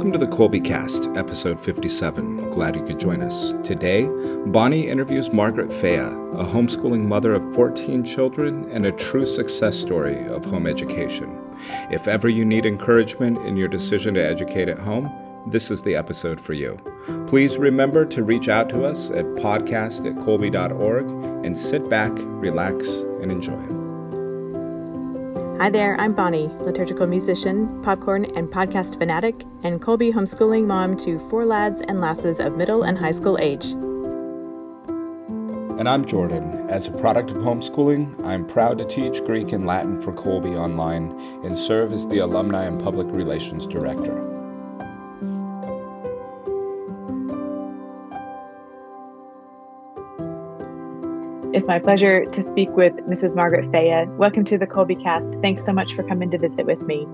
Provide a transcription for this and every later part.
Welcome to the Kolbe Cast, episode 57. Glad you could join us. Today, Bonnie interviews Margaret Fea, a homeschooling mother of 14 children and a true success story of home education. If ever you need encouragement in your decision to educate at home, this is the episode for you. Please remember to reach out to us at podcast at kolbe.org and sit back, relax, and enjoy. Hi there, I'm Bonnie, liturgical musician, popcorn and podcast fanatic, and Kolbe homeschooling mom to four lads and lasses of middle and high school age. And I'm Jordan. As a product of homeschooling, I'm proud to teach Greek and Latin for Kolbe online and serve as the Alumni and Public Relations Director. It's my pleasure to speak with Mrs. Margaret Fea. Welcome to the Kolbe Cast. Thanks so much for coming to visit with me.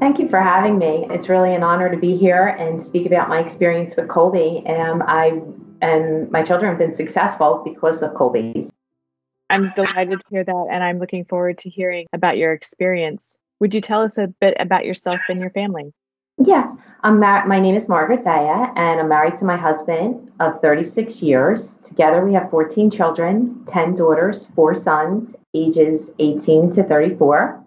Thank you for having me. It's really an honor to be here and speak about my experience with. And I and my children have been successful because of Kolbe. I'm delighted to hear that, and I'm looking forward to hearing about your experience. Would you tell us a bit about yourself and your family? Yes, I'm mar- my name is Margaret Fea, and I'm married to my husband of 36 years. Together, we have 14 children, 10 daughters, four sons, ages 18 to 34,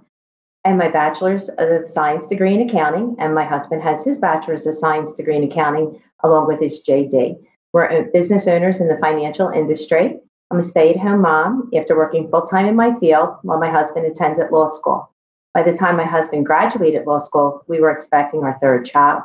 and my bachelor's of science degree in accounting. And my husband has his bachelor's of science degree in accounting along with his JD. We're business owners in the financial industry. I'm a stay at home mom after working full time in my field while my husband attended law school. By the time my husband graduated law school, we were expecting our third child.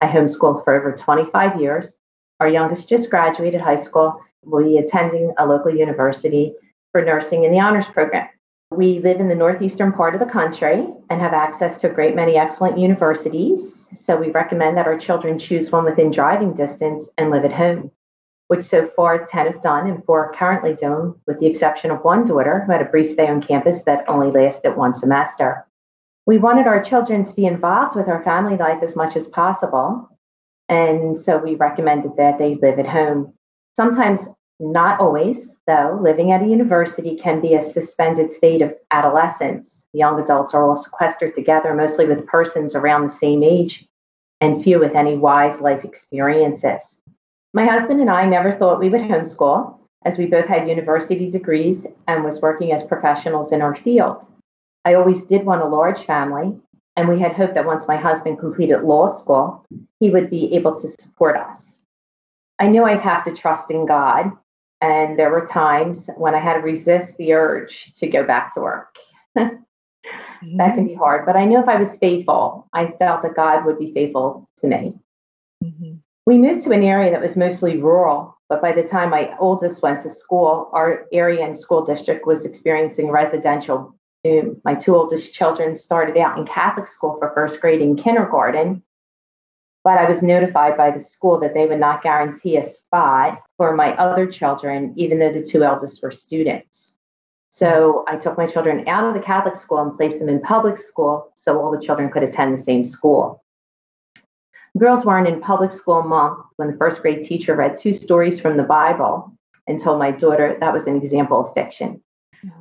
I homeschooled for over 25 years. Our youngest just graduated high school, and will be attending a local university for nursing in the honors program. We live in the northeastern part of the country and have access to a great many excellent universities. So we recommend that our children choose one within driving distance and live at home, which so far 10 have done and four are currently doing, with the exception of one daughter who had a brief stay on campus that only lasted one semester. We wanted our children to be involved with our family life as much as possible. And so we recommended that they live at home. Sometimes, not always, though, living at a university can be a suspended state of adolescence. Young adults are all sequestered together, mostly with persons around the same age, and few with any wise life experiences. My husband and I never thought we would homeschool, as we both had university degrees and was working as professionals in our field. I always did want a large family, and we had hoped that once my husband completed law school, he would be able to support us. I knew I'd have to trust in God, and there were times when I had to resist the urge to go back to work. mm-hmm. That can be hard, but I knew if I was faithful, I felt that God would be faithful to me. Mm-hmm. We moved to an area that was mostly rural, but by the time my oldest went to school, our area and school district was experiencing residential my two oldest children started out in Catholic school for first grade and kindergarten, but I was notified by the school that they would not guarantee a spot for my other children, even though the two eldest were students. So I took my children out of the Catholic school and placed them in public school so all the children could attend the same school. Girls weren't in public school month when the first grade teacher read two stories from the Bible and told my daughter that was an example of fiction.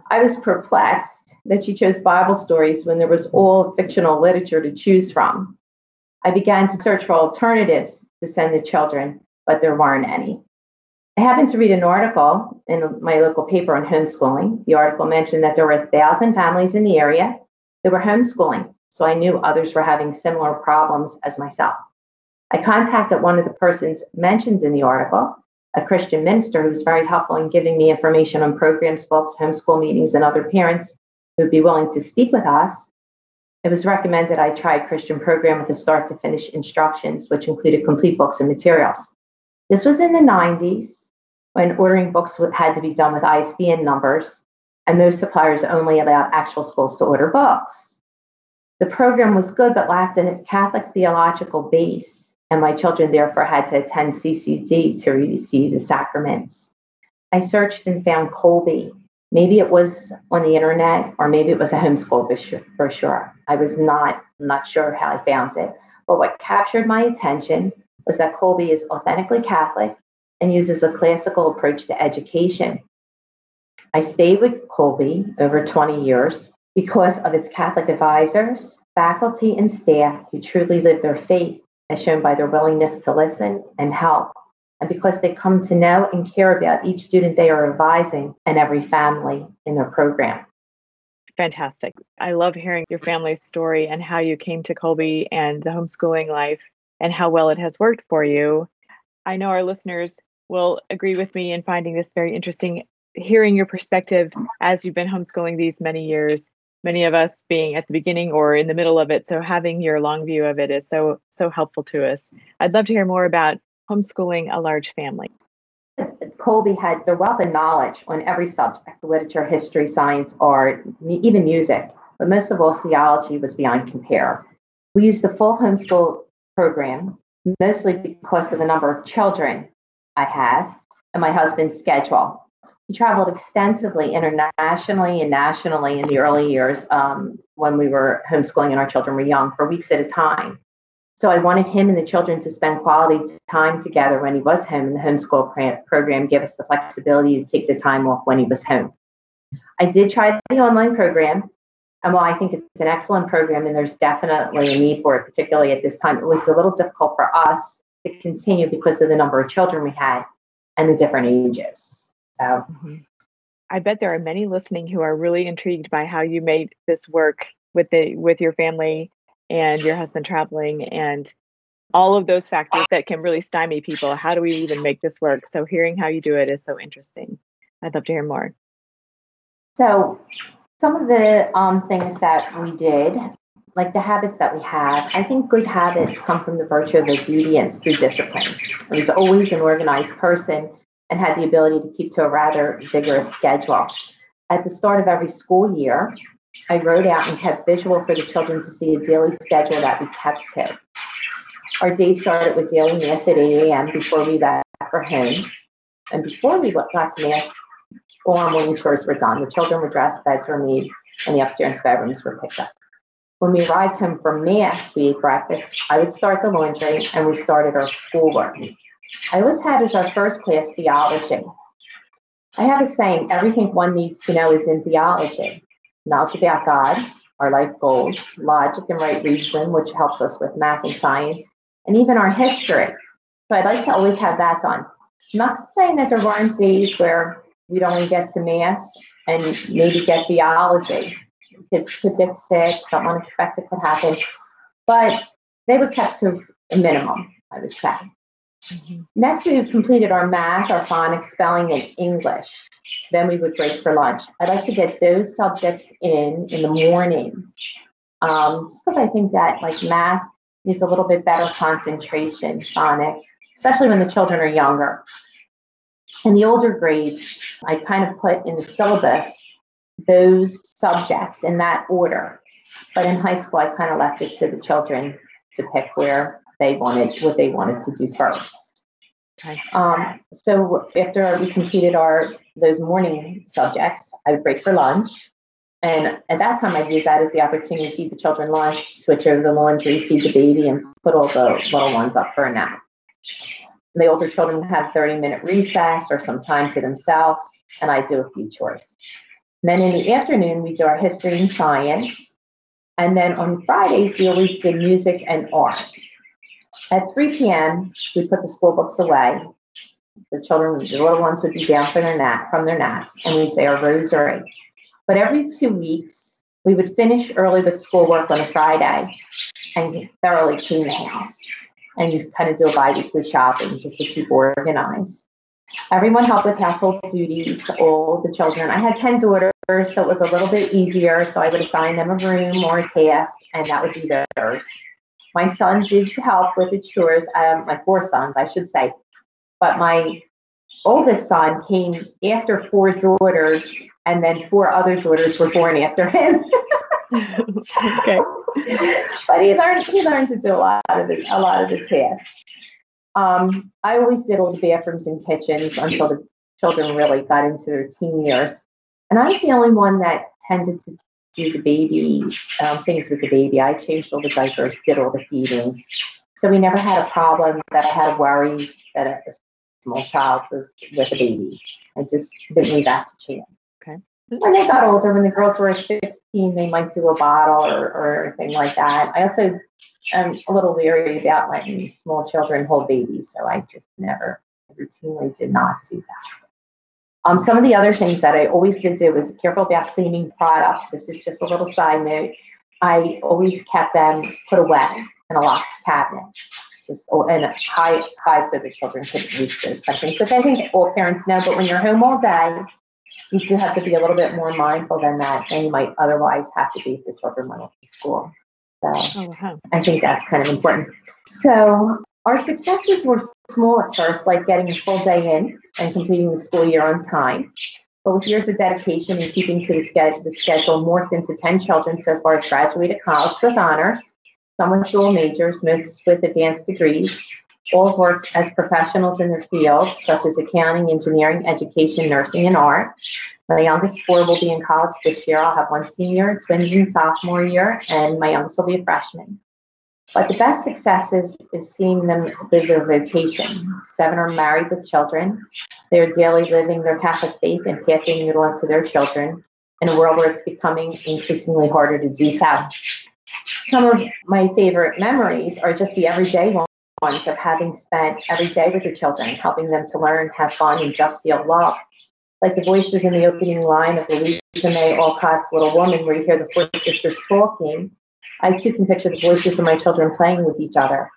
I was perplexed that she chose Bible stories when there was all fictional literature to choose from. I began to search for alternatives to send the children, but there weren't any. I happened to read an article in my local paper on homeschooling. The article mentioned that there were a thousand families in the area that were homeschooling, so I knew others were having similar problems as myself. I contacted one of the persons mentioned in the article, a Christian minister who was very helpful in giving me information on programs, books, homeschool meetings, and other parents who would be willing to speak with us, it was recommended I try a Christian program with a start to finish instructions, which included complete books and materials. This was in the 90s when ordering books had to be done with ISBN numbers, and those suppliers only allowed actual schools to order books. The program was good but lacked a Catholic theological base, and my children therefore had to attend CCD to receive the sacraments. I searched and found Kolbe. Maybe it was on the internet or maybe it was a homeschool brochure. I was not not sure how I found it. But what captured my attention was that Kolbe is authentically Catholic and uses a classical approach to education. I stayed with Kolbe over 20 years because of its Catholic advisors, faculty, and staff who truly live their faith as shown by their willingness to listen and help, and because they come to know and care about each student they are advising and every family in their program. Fantastic. I love hearing your family's story and how you came to Kolbe and the homeschooling life and how well it has worked for you. I know our listeners will agree with me in finding this very interesting, hearing your perspective as you've been homeschooling these many years, many of us being at the beginning or in the middle of it. So having your long view of it is so, so helpful to us. I'd love to hear more about homeschooling a large family. Kolbe had the wealth of knowledge on every subject literature, history, science, art, even music. But most of all, theology was beyond compare. We used the full homeschool program, mostly because of the number of children I have and my husband's schedule. He traveled extensively internationally and nationally in the early years um, when we were homeschooling and our children were young for weeks at a time. So I wanted him and the children to spend quality time together when he was home, and the homeschool program gave us the flexibility to take the time off when he was home. I did try the online program, and while I think it's an excellent program and there's definitely a need for it, particularly at this time, it was a little difficult for us to continue because of the number of children we had and the different ages. So. Mm-hmm. I bet there are many listening who are really intrigued by how you made this work with the with your family and your husband traveling and all of those factors that can really stymie people. How do we even make this work? So hearing how you do it is so interesting. I'd love to hear more. So some of the um, things that we did, like the habits that we have, I think good habits come from the virtue of obedience through discipline. I was always an organized person and had the ability to keep to a rather vigorous schedule. At the start of every school year, I wrote out and kept visual for the children to see a daily schedule that we kept to. Our day started with daily mass at 8 a.m. before we left for home. And before we got to mass, all our morning chores were done. The children were dressed, beds were made, and the upstairs bedrooms were picked up. When we arrived home from mass, we ate breakfast. I would start the laundry, and we started our schoolwork. I always had as our first class theology. I have a saying, everything one needs to know is in theology knowledge about God, our life goals, logic and right reasoning, which helps us with math and science, and even our history. So I'd like to always have that done. Not saying that there weren't days where we'd only get to mass and maybe get theology. Kids could get sick, something unexpected could happen, but they were kept to a minimum, I would say. Mm-hmm. Next, we completed our math, our phonics, spelling, and English. Then we would break for lunch. I'd like to get those subjects in in the morning, um, just because I think that like math needs a little bit better concentration, phonics, especially when the children are younger. In the older grades, I kind of put in the syllabus those subjects in that order. But in high school, I kind of left it to the children to pick where they wanted what they wanted to do first. Okay. Um, so after we completed our those morning subjects, I would break for lunch. And at that time, I'd use that as the opportunity to feed the children lunch, switch over the laundry, feed the baby, and put all the little ones up for a nap. The older children have 30 minute recess or some time to themselves, and I do a few chores. And then in the afternoon, we do our history and science. And then on Fridays, we always did music and art. At 3 p.m., we put the school books away. The children, the little ones would be down for their nap, from their naps, and we'd say our rosary. But every two weeks, we would finish early with schoolwork on a Friday and thoroughly clean the house. And you kind of do a bi-weekly shopping just to keep organized. Everyone helped with household duties, all the children. I had 10 daughters, so it was a little bit easier. So I would assign them a room or a task, and that would be theirs. My sons did help with the chores, um, my four sons, I should say. But my oldest son came after four daughters, and then four other daughters were born after him. okay. But he learned he learned to do a lot of the, a lot of the tasks. Um, I always did all the bathrooms and kitchens until the children really got into their teen years. And I was the only one that tended to do the baby um, things with the baby. I changed all the diapers, did all the feedings. So we never had a problem that I had to worry that a small child was with a baby. I just didn't need that to change. Okay. when they got older, when the girls were 16, they might do a bottle or, or anything like that. I also am a little leery about letting small children hold babies, so I just never routinely did not do that. Um, some of the other things that I always did do was careful about cleaning products. This is just a little side note. I always kept them put away in a locked cabinet, just oh, and high high so the children couldn't reach those things, which I think all parents know. But when you're home all day, you do have to be a little bit more mindful than that than you might otherwise have to be if the children went off to school. So oh, wow. I think that's kind of important. So our successes were small at first, like getting a full day in and completing the school year on time. But with years of dedication and keeping to the schedule, the schedule morphed into 10 children so far as graduated college with honors, some with dual majors, most with advanced degrees, all worked as professionals in their fields, such as accounting, engineering, education, nursing, and art. My youngest four will be in college this year. I'll have one senior, twins in sophomore year, and my youngest will be a freshman. But the best successes is seeing them live their vocation. Seven are married with children. They are daily living their Catholic faith and passing it on to their children in a world where it's becoming increasingly harder to do so. Some of my favorite memories are just the everyday ones of having spent every day with the children, helping them to learn, have fun, and just feel loved. Like the voices in the opening line of Louisa May Alcott's Little Woman, where you hear the four sisters talking, I too can picture the voices of my children playing with each other.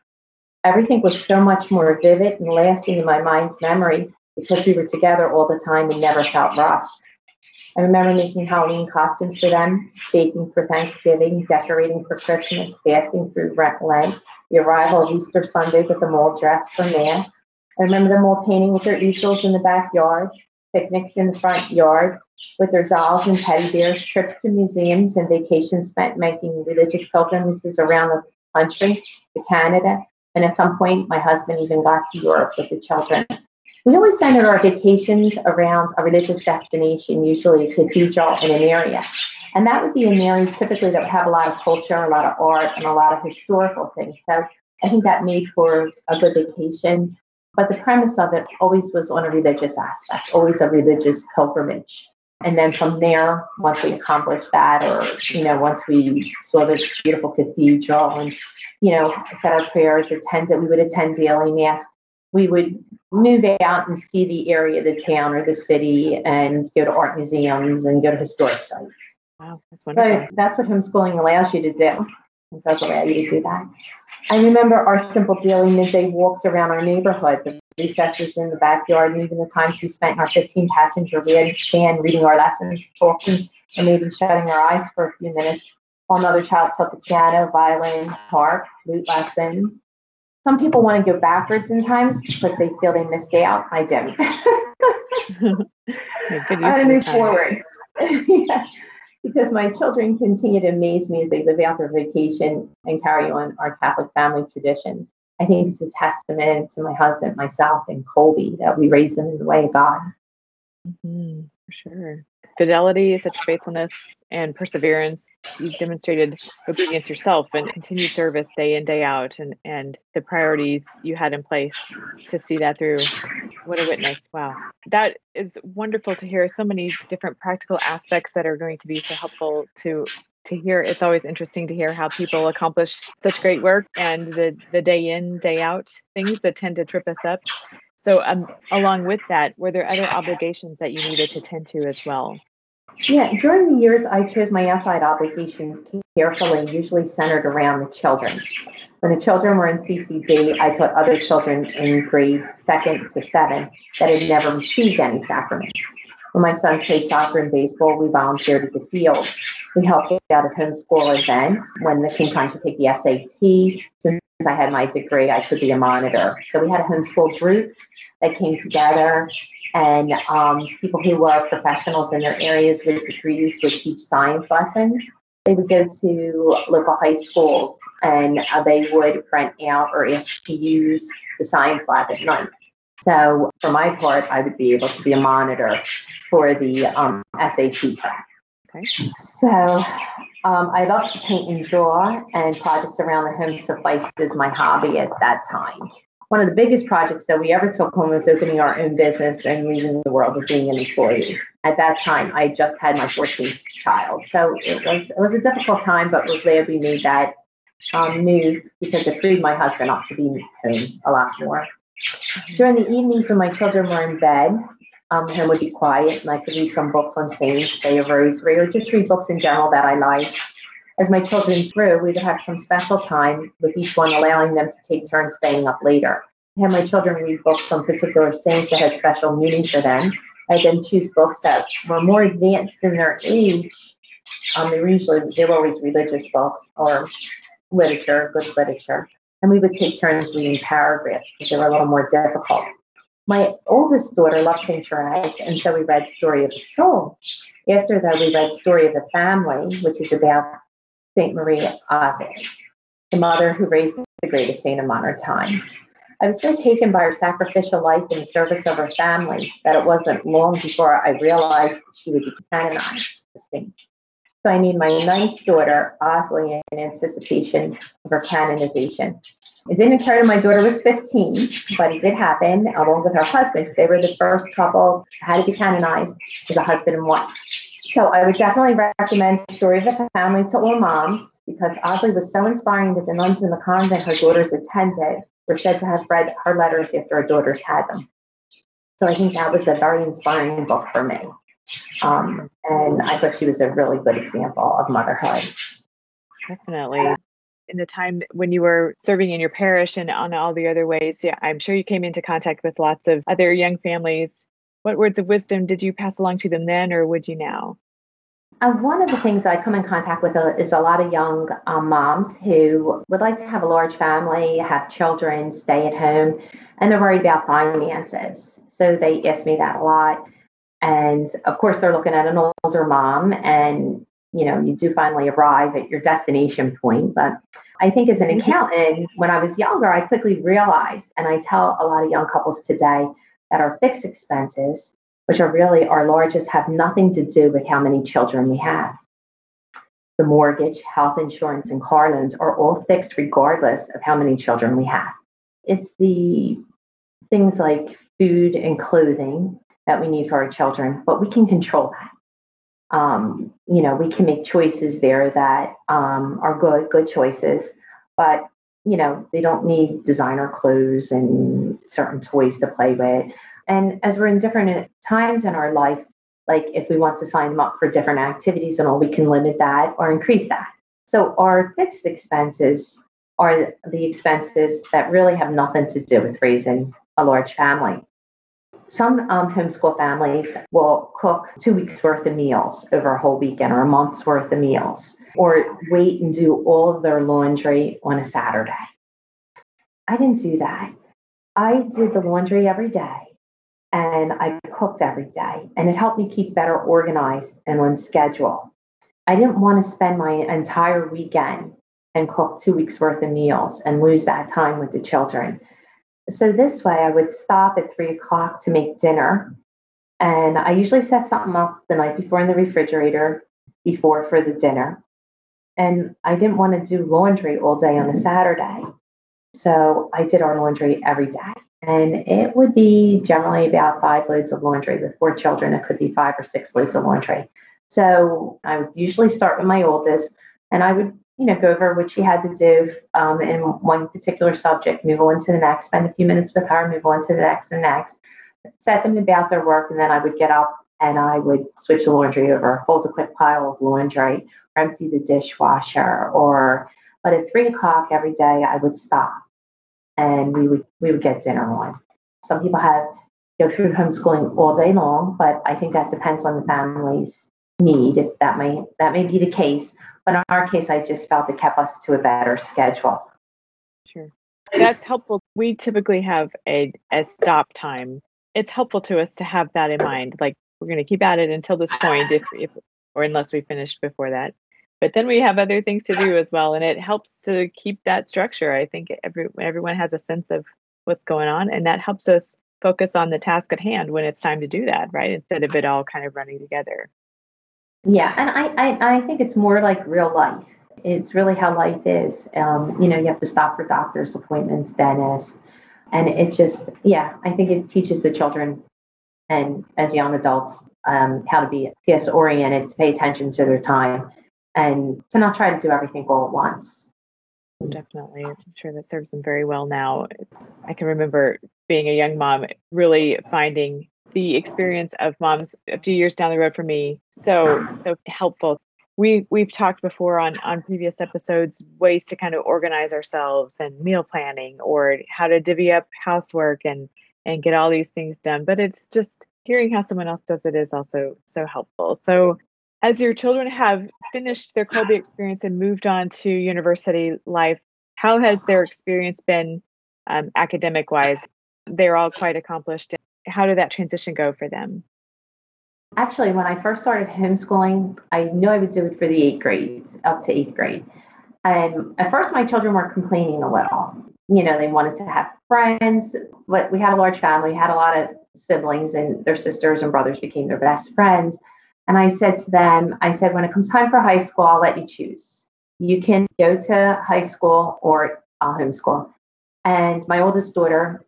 Everything was so much more vivid and lasting in my mind's memory because we were together all the time and never felt rushed. I remember making Halloween costumes for them, baking for Thanksgiving, decorating for Christmas, fasting through Lent, the arrival of Easter Sunday with them all dressed for Mass. I remember them all painting with their easels in the backyard, picnics in the front yard with their dolls and teddy bears, trips to museums, and vacations spent making religious pilgrimages around the country to Canada. And at some point, my husband even got to Europe with the children. We always centered our vacations around a religious destination, usually to a cathedral in an area. And that would be an area typically that would have a lot of culture, a lot of art, and a lot of historical things. So I think that made for a good vacation. But the premise of it always was on a religious aspect, always a religious pilgrimage. And then from there, once we accomplished that, or, you know, once we saw this beautiful cathedral and, you know, said our prayers, attended, we would attend daily mass. We would move out and see the area, the town or the city, and go to art museums and go to historic sites. Wow, that's wonderful. So that's what homeschooling allows you to do. It does allow you to do that. I remember our simple daily midday walks around our neighborhood, the recesses in the backyard, and even the times we spent in our 15 passenger van reading our lessons, talking, or maybe shutting our eyes for a few minutes while another child took the piano, violin, harp, flute lesson. Some people want to go backwards in times because they feel they missed out. I don't. I want to move forward. yeah because my children continue to amaze me as they live out their vacation and carry on our Catholic family traditions. I think it's a testament to my husband, myself, and Kolbe that we raised them in the way of God. Mm-hmm, for sure. Fidelity, such faithfulness, and perseverance. You've demonstrated obedience yourself and continued service day in, day out, and, and the priorities you had in place to see that through. What a witness. Wow. That is wonderful to hear so many different practical aspects that are going to be so helpful to to hear it's always interesting to hear how people accomplish such great work and the the day in day out things that tend to trip us up so um, along with that were there other obligations that you needed to tend to as well yeah, during the years, I chose my outside obligations carefully, usually centered around the children. When the children were in CCD, I taught other children in grades second to seven that had never received any sacraments. When my sons played soccer and baseball, we volunteered at the field. We helped out at homeschool events. When it came time to take the SAT, I had my degree, I could be a monitor. So we had a homeschool group that came together and um, people who were professionals in their areas with degrees would teach science lessons. They would go to local high schools and uh, they would rent out or ask to use the science lab at night. So, for my part, I would be able to be a monitor for the um, SAT prep. Okay. So, um, I love to paint and draw, and projects around the home sufficed as my hobby at that time. one of the biggest projects that we ever took home was opening our own business and leaving the world of being an employee. At that time, I just had my 14th child, so it was it was a difficult time, but we're glad we made that um, move because it freed my husband up to be home a lot more. During the evenings when my children were in bed, um, home would be quiet and I could read some books on saints, say a rosary, or just read books in general that I liked. As my children grew, we would have some special time with each one, allowing them to take turns staying up later. I had my children read books on particular saints that had special meaning for them. I then choose books that were more advanced in their age. Um, they were usually they were always religious books or literature, good literature and we would take turns reading paragraphs because they were a little more difficult. My oldest daughter loves St. Therese, and so we read Story of the Soul. After that, we read Story of the Family, which is about St. Marie Azé, the mother who raised the greatest saint of modern times. I was so taken by her sacrificial life in the service of her family that it wasn't long before I realized she would be canonized as a saint. So I named my ninth daughter Osley in anticipation of her canonization. It didn't occur to my daughter was 15, but it did happen along with her husband. They were the first couple had to be canonized as a husband and wife. So I would definitely recommend story of the family to all moms because Osley was so inspiring that the nuns in the convent her daughters attended were said to have read her letters after her daughters had them. So I think that was a very inspiring book for me. Um, and I thought she was a really good example of motherhood. Definitely. In the time when you were serving in your parish and on all the other ways, yeah, I'm sure you came into contact with lots of other young families. What words of wisdom did you pass along to them then, or would you now? Uh, one of the things I come in contact with uh, is a lot of young um, moms who would like to have a large family, have children, stay at home, and they're worried about finances. So they ask me that a lot. And of course, they're looking at an older mom, and you know, you do finally arrive at your destination point. But I think as an mm-hmm. accountant, when I was younger, I quickly realized, and I tell a lot of young couples today that our fixed expenses, which are really our largest, have nothing to do with how many children we have. The mortgage, health insurance, and car loans are all fixed regardless of how many children we have. It's the things like food and clothing that we need for our children, but we can control that. Um, you know, we can make choices there that um, are good, good choices, but you know, they don't need designer clothes and certain toys to play with. And as we're in different times in our life, like if we want to sign them up for different activities and all, we can limit that or increase that. So our fixed expenses are the expenses that really have nothing to do with raising a large family. Some um, homeschool families will cook two weeks worth of meals over a whole weekend or a month's worth of meals, or wait and do all of their laundry on a Saturday. I didn't do that. I did the laundry every day and I cooked every day, and it helped me keep better organized and on schedule. I didn't want to spend my entire weekend and cook two weeks worth of meals and lose that time with the children. So this way, I would stop at three o'clock to make dinner. And I usually set something up the night before in the refrigerator before for the dinner. And I didn't want to do laundry all day on a mm-hmm. Saturday. So I did our laundry every day. And it would be generally about five loads of laundry. With four children, it could be five or six loads of laundry. So I would usually start with my oldest, and I would you know, go over what she had to do um, in one particular subject, move on to the next, spend a few minutes with her, move on to the next and next, set them about their work, and then I would get up and I would switch the laundry over, fold a quick pile of laundry, or empty the dishwasher, or but at three o'clock every day I would stop and we would we would get dinner on. Some people have go through homeschooling all day long, but I think that depends on the family's need. If that may that may be the case, but in our case, I just felt it kept us to a better schedule. Sure. That's helpful. We typically have a, a stop time. It's helpful to us to have that in mind. Like we're going to keep at it until this point, if, if or unless we finished before that. But then we have other things to do as well, and it helps to keep that structure. I think every everyone has a sense of what's going on, and that helps us focus on the task at hand when it's time to do that, right? Instead of it all kind of running together. Yeah, and I, I, I think it's more like real life. It's really how life is. Um, you know, you have to stop for doctor's appointments, dentists. And it just, yeah, I think it teaches the children and as young adults um, how to be TS oriented, to pay attention to their time, and to not try to do everything all at once. Definitely. I'm sure that serves them very well now. I can remember being a young mom, really finding the experience of moms a few years down the road for me. So so helpful. We we've talked before on on previous episodes ways to kind of organize ourselves and meal planning or how to divvy up housework and and get all these things done. But it's just hearing how someone else does it is also so helpful. So as your children have finished their Kolbe experience and moved on to university life how has their experience been um, academic wise they're all quite accomplished how did that transition go for them? Actually, when I first started homeschooling, I knew I would do it for the eighth grades, up to eighth grade. And at first, my children were complaining a little. You know, they wanted to have friends, but we had a large family, had a lot of siblings, and their sisters and brothers became their best friends. And I said to them, I said, when it comes time for high school, I'll let you choose. You can go to high school or I'll homeschool. And my oldest daughter,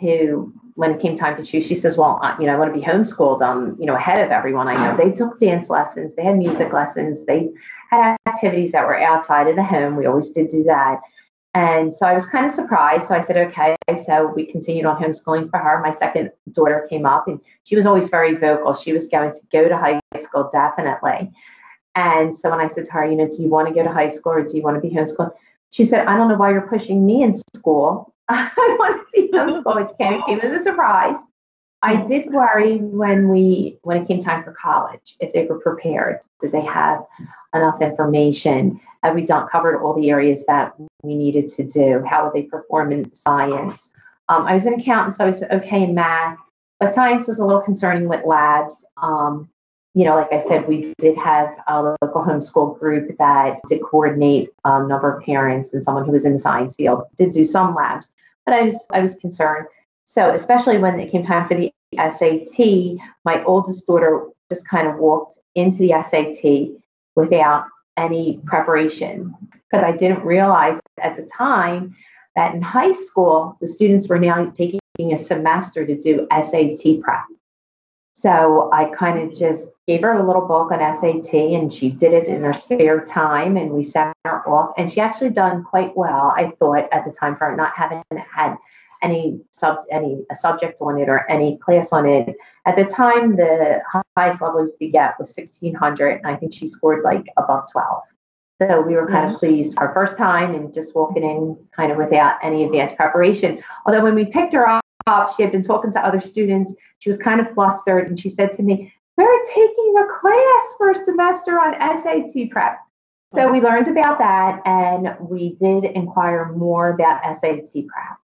who when it came time to choose, she says, "Well, I, you know, I want to be homeschooled. Um, you know, ahead of everyone I know. They took dance lessons, they had music lessons, they had activities that were outside of the home. We always did do that." And so I was kind of surprised. So I said, okay. So we continued on homeschooling for her. My second daughter came up and she was always very vocal. She was going to go to high school, definitely. And so when I said to her, you know, do you want to go to high school or do you want to be homeschooled? She said, I don't know why you're pushing me in school. I want to be homeschooled. It came, came as a surprise. I did worry when we when it came time for college if they were prepared. Did they have enough information? Have we done covered all the areas that we needed to do? How would they perform in science? Um, I was an accountant, so I was okay in math, but science was a little concerning with labs. Um, you know, like I said, we did have a local homeschool group that did coordinate a um, number of parents and someone who was in the science field did do some labs but I was I was concerned. So especially when it came time for the SAT, my oldest daughter just kind of walked into the SAT without any preparation because I didn't realize at the time that in high school the students were now taking a semester to do SAT prep. So I kind of just gave her a little book on SAT and she did it in her spare time and we sent her off and she actually done quite well, I thought at the time for not having had any sub any a subject on it or any class on it. At the time the highest level you could get was 1600 and I think she scored like above 12. So we were kind mm-hmm. of pleased our first time and just walking in kind of without any advanced preparation. Although when we picked her up. She had been talking to other students. She was kind of flustered and she said to me, We're taking a class for a semester on SAT prep. So we learned about that and we did inquire more about SAT prep.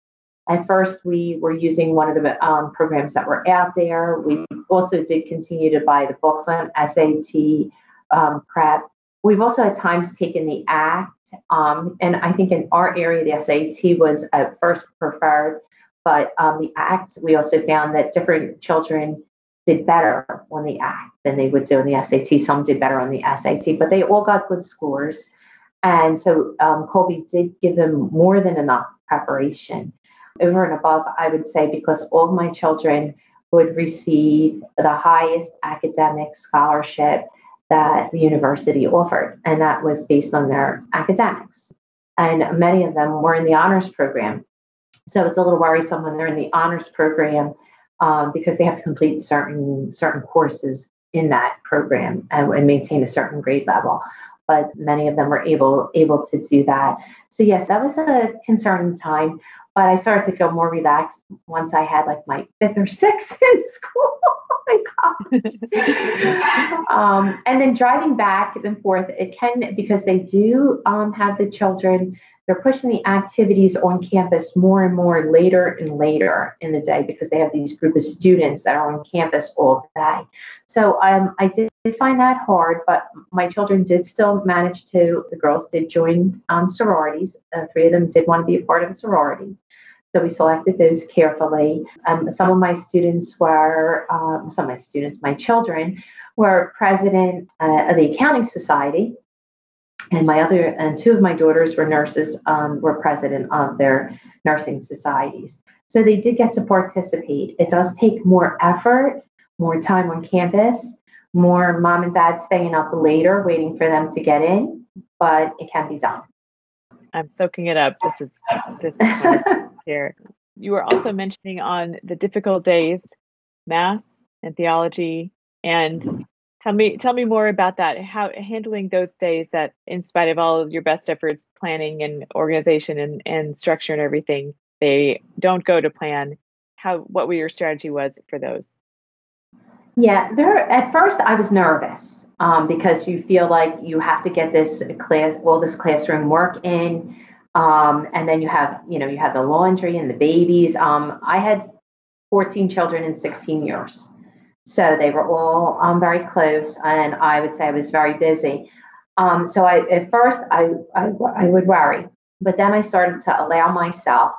At first, we were using one of the um, programs that were out there. We also did continue to buy the books on SAT um, prep. We've also at times taken the ACT, um, and I think in our area, the SAT was at first preferred. But um, the ACT, we also found that different children did better on the ACT than they would do on the SAT. Some did better on the SAT, but they all got good scores. And so um, Kolbe did give them more than enough preparation. Over and above, I would say, because all my children would receive the highest academic scholarship that the university offered, and that was based on their academics. And many of them were in the honors program. So it's a little worrisome when they're in the honors program um, because they have to complete certain certain courses in that program and, and, maintain a certain grade level. But many of them were able able to do that. So yes, that was a concerning time. But I started to feel more relaxed once I had like my fifth or sixth in school. um, and then driving back and forth, it can because they do um, have the children they're pushing the activities on campus more and more later and later in the day because they have these group of students that are on campus all day. So um, I did find that hard, but my children did still manage to, the girls did join um, sororities. Uh, three of them did want to be a part of a sorority. So we selected those carefully. Um, some of my students were, um, some of my students, my children, were president uh, of the Accounting Society and my other and two of my daughters were nurses, um, were president of their nursing societies. So they did get to participate. It does take more effort, more time on campus, more mom and dad staying up later waiting for them to get in, but it can be done. I'm soaking it up. This is this is here. You were also mentioning on the difficult days, mass and theology, and tell me tell me more about that. How handling those days that, in spite of all of your best efforts, planning and organization and, and structure and everything, they don't go to plan. How what were your strategy was for those? Yeah, there. At first, I was nervous um, because you feel like you have to get this class, all this classroom work in, um, and then you have, you know, you have the laundry and the babies. Um, I had 14 children in 16 years, so they were all um, very close, and I would say I was very busy. Um, so I, at first, I, I, I would worry, but then I started to allow myself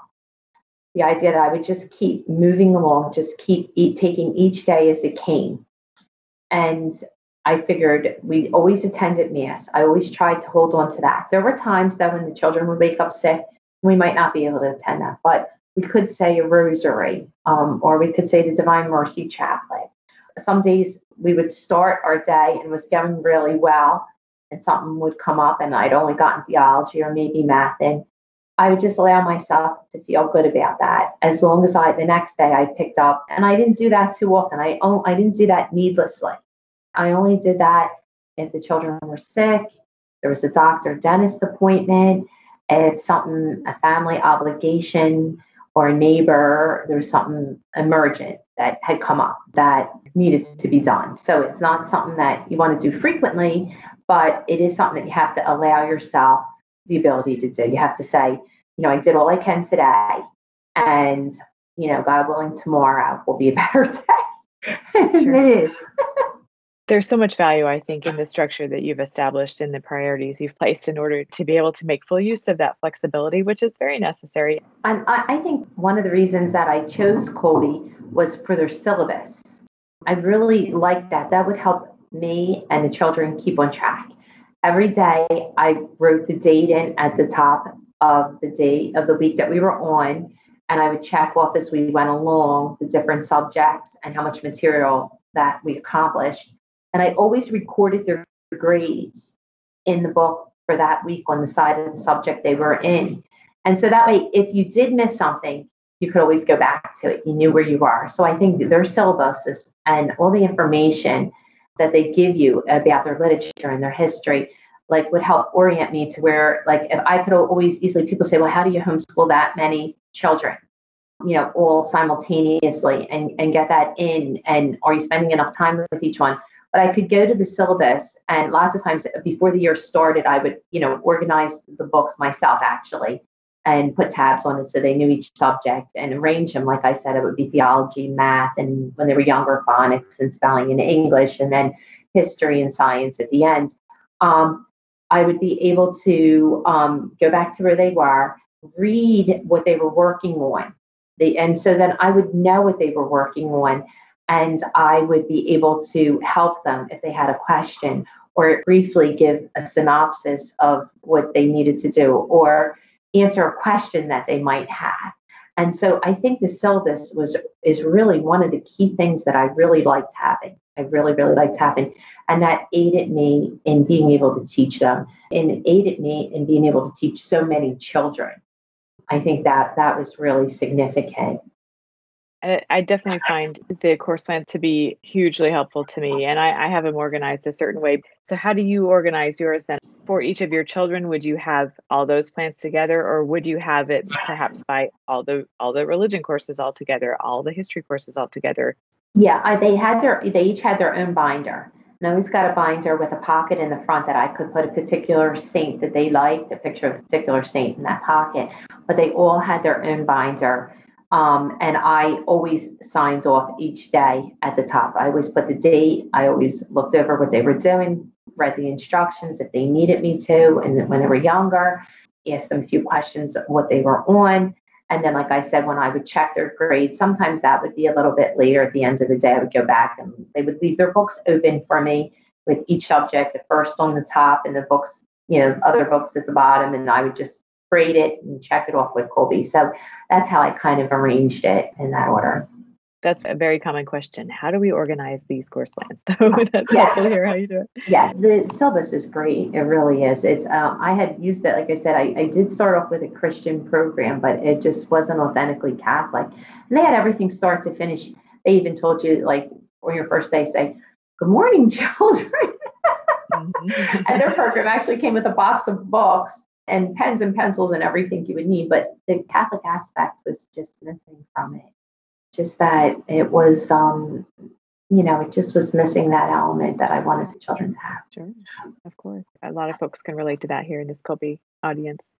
the idea that I would just keep moving along, just keep eat, taking each day as it came. And I figured we always attended Mass. I always tried to hold on to that. There were times that when the children would wake up sick, we might not be able to attend that, but we could say a rosary um, or we could say the Divine Mercy Chaplet. Some days we would start our day and was going really well, and something would come up, and I'd only gotten theology or maybe math in. I would just allow myself to feel good about that as long as I, the next day I picked up, and I didn't do that too often. I, I didn't do that needlessly. I only did that if the children were sick, there was a doctor dentist appointment, if something, a family obligation or a neighbor, there was something emergent that had come up that needed to be done. So it's not something that you want to do frequently, but it is something that you have to allow yourself the ability to do. You have to say, you know, I did all I can today, and you know, God willing, tomorrow will be a better day. Sure. it is. There's so much value, I think, in the structure that you've established and the priorities you've placed in order to be able to make full use of that flexibility, which is very necessary. And I think one of the reasons that I chose Kolbe was for their syllabus. I really like that. That would help me and the children keep on track. Every day, I wrote the date in at the top of the day of the week that we were on, and I would check off as we went along the different subjects and how much material that we accomplished. And I always recorded their grades in the book for that week on the side of the subject they were in. And so that way, if you did miss something, you could always go back to it. You knew where you are. So I think their syllabuses and all the information that they give you about their literature and their history like would help orient me to where like if I could always easily people say, well, how do you homeschool that many children? You know, all simultaneously and, and get that in and are you spending enough time with each one? But I could go to the syllabus and lots of times before the year started, I would, you know, organize the books myself actually and put tabs on it so they knew each subject and arrange them. Like I said, it would be theology, math, and when they were younger, phonics and spelling and English, and then history and science at the end. Um, I would be able to um, go back to where they were, read what they were working on. They, and so then I would know what they were working on, and I would be able to help them if they had a question or briefly give a synopsis of what they needed to do or answer a question that they might have. And so I think the syllabus was is really one of the key things that I really liked having. I really, really liked having. And that aided me in being able to teach them and it aided me in being able to teach so many children. I think that that was really significant. I definitely find the course plan to be hugely helpful to me, and I, I, have them organized a certain way. So, how do you organize yours then? For each of your children, would you have all those plans together, or would you have it perhaps by all the all the religion courses all together, all the history courses all together? Yeah, they had their they each had their own binder. And he's got a binder with a pocket in the front that I could put a particular saint that they liked, a picture of a particular saint in that pocket. But they all had their own binder. Um, and I always signed off each day at the top. I always put the date. I always looked over what they were doing, read the instructions if they needed me to, and when they were younger, asked them a few questions what they were on. And then, like I said, when I would check their grades, sometimes that would be a little bit later at the end of the day. I would go back and they would leave their books open for me with each subject, the first on the top and the books you know, other books at the bottom, and I would just grade it and check it off with Kolbe. So that's how I kind of arranged it in that order. That's a very common question. How do we organize these course plans? So that's yeah. helpful hear how you do it. Yeah, the syllabus is great. It really is. It's um, I had used it, like I said, I, I did start off with a Christian program, but it just wasn't authentically Catholic. And they had everything start to finish. They even told you, like, on your first day, say, Good morning, children. Mm-hmm. and their program actually came with a box of books and pens and pencils and everything you would need, but the Catholic aspect was just missing from it just that it was um you know, it just was missing that element that I wanted the children to have. Sure, of course. A lot of folks can relate to that here in this Kolbe audience.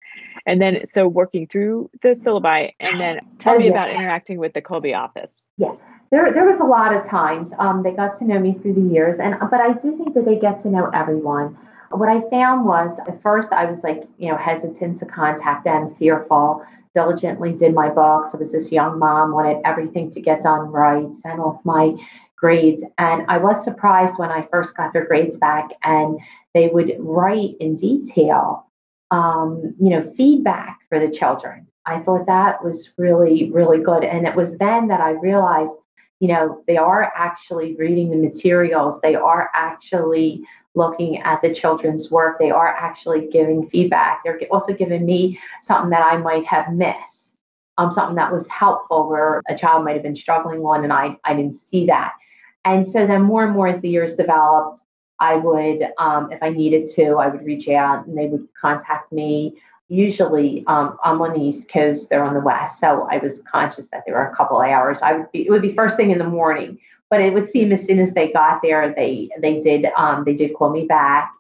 And then, so working through the syllabi, and then tell oh, me yeah. about interacting with the Kolbe office. Yeah, there, there was a lot of times um, they got to know me through the years, and but I do think that they get to know everyone. What I found was at first I was like, you know, hesitant to contact them, fearful diligently did my books. I was this young mom, wanted everything to get done right, sent off my grades. And I was surprised when I first got their grades back and they would write in detail, um, you know, feedback for the children. I thought that was really, really good. And it was then that I realized, you know, they are actually reading the materials, they are actually looking at the children's work. They are actually giving feedback. They're also giving me something that I might have missed, um, something that was helpful where a child might have been struggling on and I, I didn't see that. And so then more and more as the years developed, I would, um, if I needed to, I would reach out and they would contact me. Usually, um, I'm on the East Coast, they're on the West, so I was conscious that there were a couple of hours. I would be, it would be first thing in the morning but it would seem as soon as they got there, they they did um, they did call me back,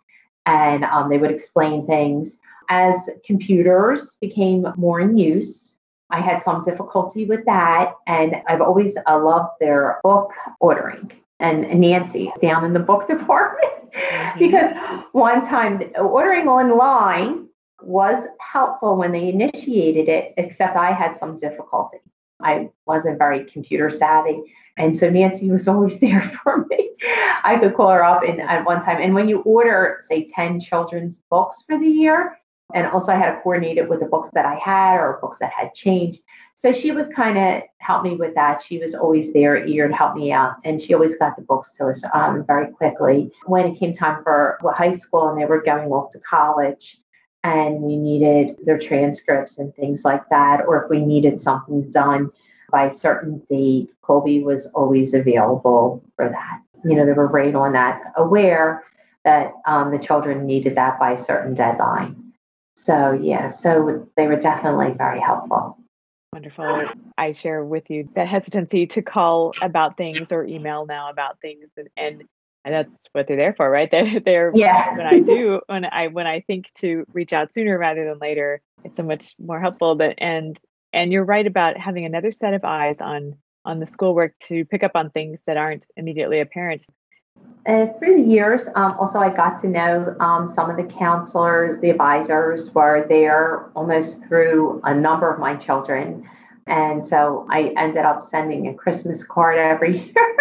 and um, they would explain things. As computers became more in use, I had some difficulty with that, and I've always uh, loved their book ordering. And Nancy down in the book department mm-hmm. because one time ordering online was helpful when they initiated it, except I had some difficulty. I wasn't very computer savvy. And so Nancy was always there for me. I could call her up in, at one time. And when you order, say, 10 children's books for the year, and also I had to coordinate it with the books that I had or books that had changed. So she would kind of help me with that. She was always there, eager to help me out. And she always got the books to us um, very quickly. When it came time for high school and they were going off to college, and we needed their transcripts and things like that, or if we needed something done by a certain date, Kolbe was always available for that. You know, they were right on that, aware that um, the children needed that by a certain deadline. So, yeah, so they were definitely very helpful. Wonderful. I share with you that hesitancy to call about things or email now about things, and, and that's what they're there for, right? They're, they're yeah. when I do when I when I think to reach out sooner rather than later, it's so much more helpful. But and and you're right about having another set of eyes on on the schoolwork to pick up on things that aren't immediately apparent uh, through the years, um, also I got to know um, some of the counselors, the advisors were there almost through a number of my children. And so I ended up sending a Christmas card every year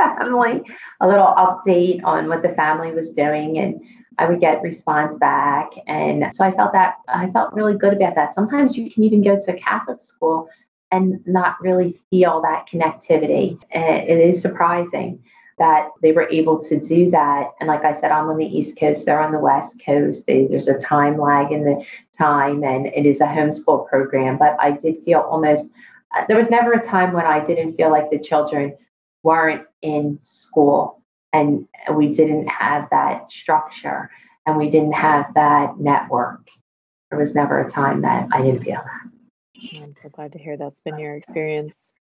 family, a little update on what the family was doing. And I would get response back. And so I felt that I felt really good about that. Sometimes you can even go to a Catholic school and not really feel that connectivity. It is surprising that they were able to do that. And like I said, I'm on the East Coast, they're on the West Coast. There's a time lag in the time, and it is a homeschool program. But I did feel almost, uh, there was never a time when I didn't feel like the children weren't in school and we didn't have that structure and we didn't have that network. There was never a time that I didn't feel that. I'm so glad to hear that's been your experience.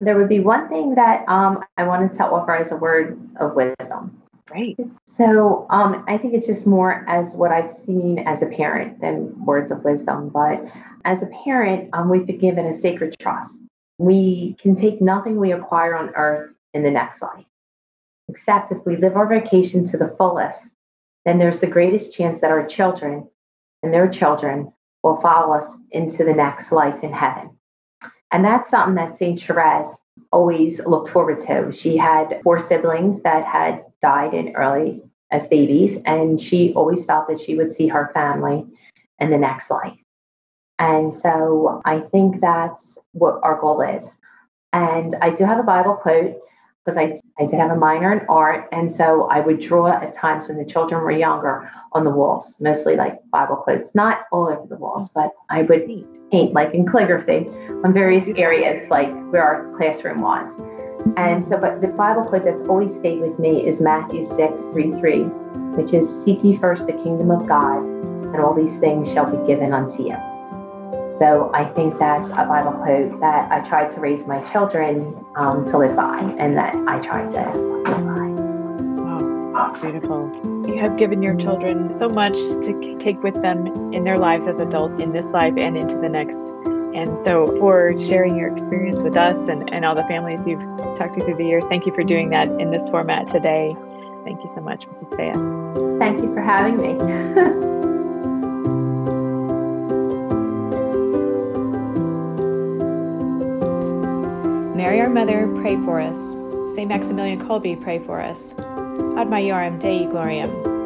There would be one thing that um, I wanted to offer as a word of wisdom. Great. So um, I think it's just more as what I've seen as a parent than words of wisdom. But as a parent, um, we've been given a sacred trust. We can take nothing we acquire on earth in the next life except if we live our vacation to the fullest, then there's the greatest chance that our children and their children will follow us into the next life in heaven. And that's something that St. Therese always looked forward to. She had four siblings that had died in early as babies, and she always felt that she would see her family in the next life. And so I think that's what our goal is. And I do have a Bible quote because I, I did have a minor in art. And so I would draw at times when the children were younger on the walls, mostly like Bible quotes, not all over the walls, but I would paint like in calligraphy on various areas, like where our classroom was. And so, but the Bible quote that's always stayed with me is Matthew 6 3 3, which is Seek ye first the kingdom of God, and all these things shall be given unto you. So I think that's a Bible quote that I tried to raise my children um, to live by and that I try to live by. Wow, that's beautiful. You have given your children so much to take with them in their lives as adults in this life and into the next. And so, for sharing your experience with us and, and all the families you've talked to through the years, thank you for doing that in this format today. Thank you so much, Mrs. Fea. Thank you for having me. Mary, our Mother, pray for us. St. Maximilian Kolbe, pray for us. Ad Maiorem Dei Gloriam.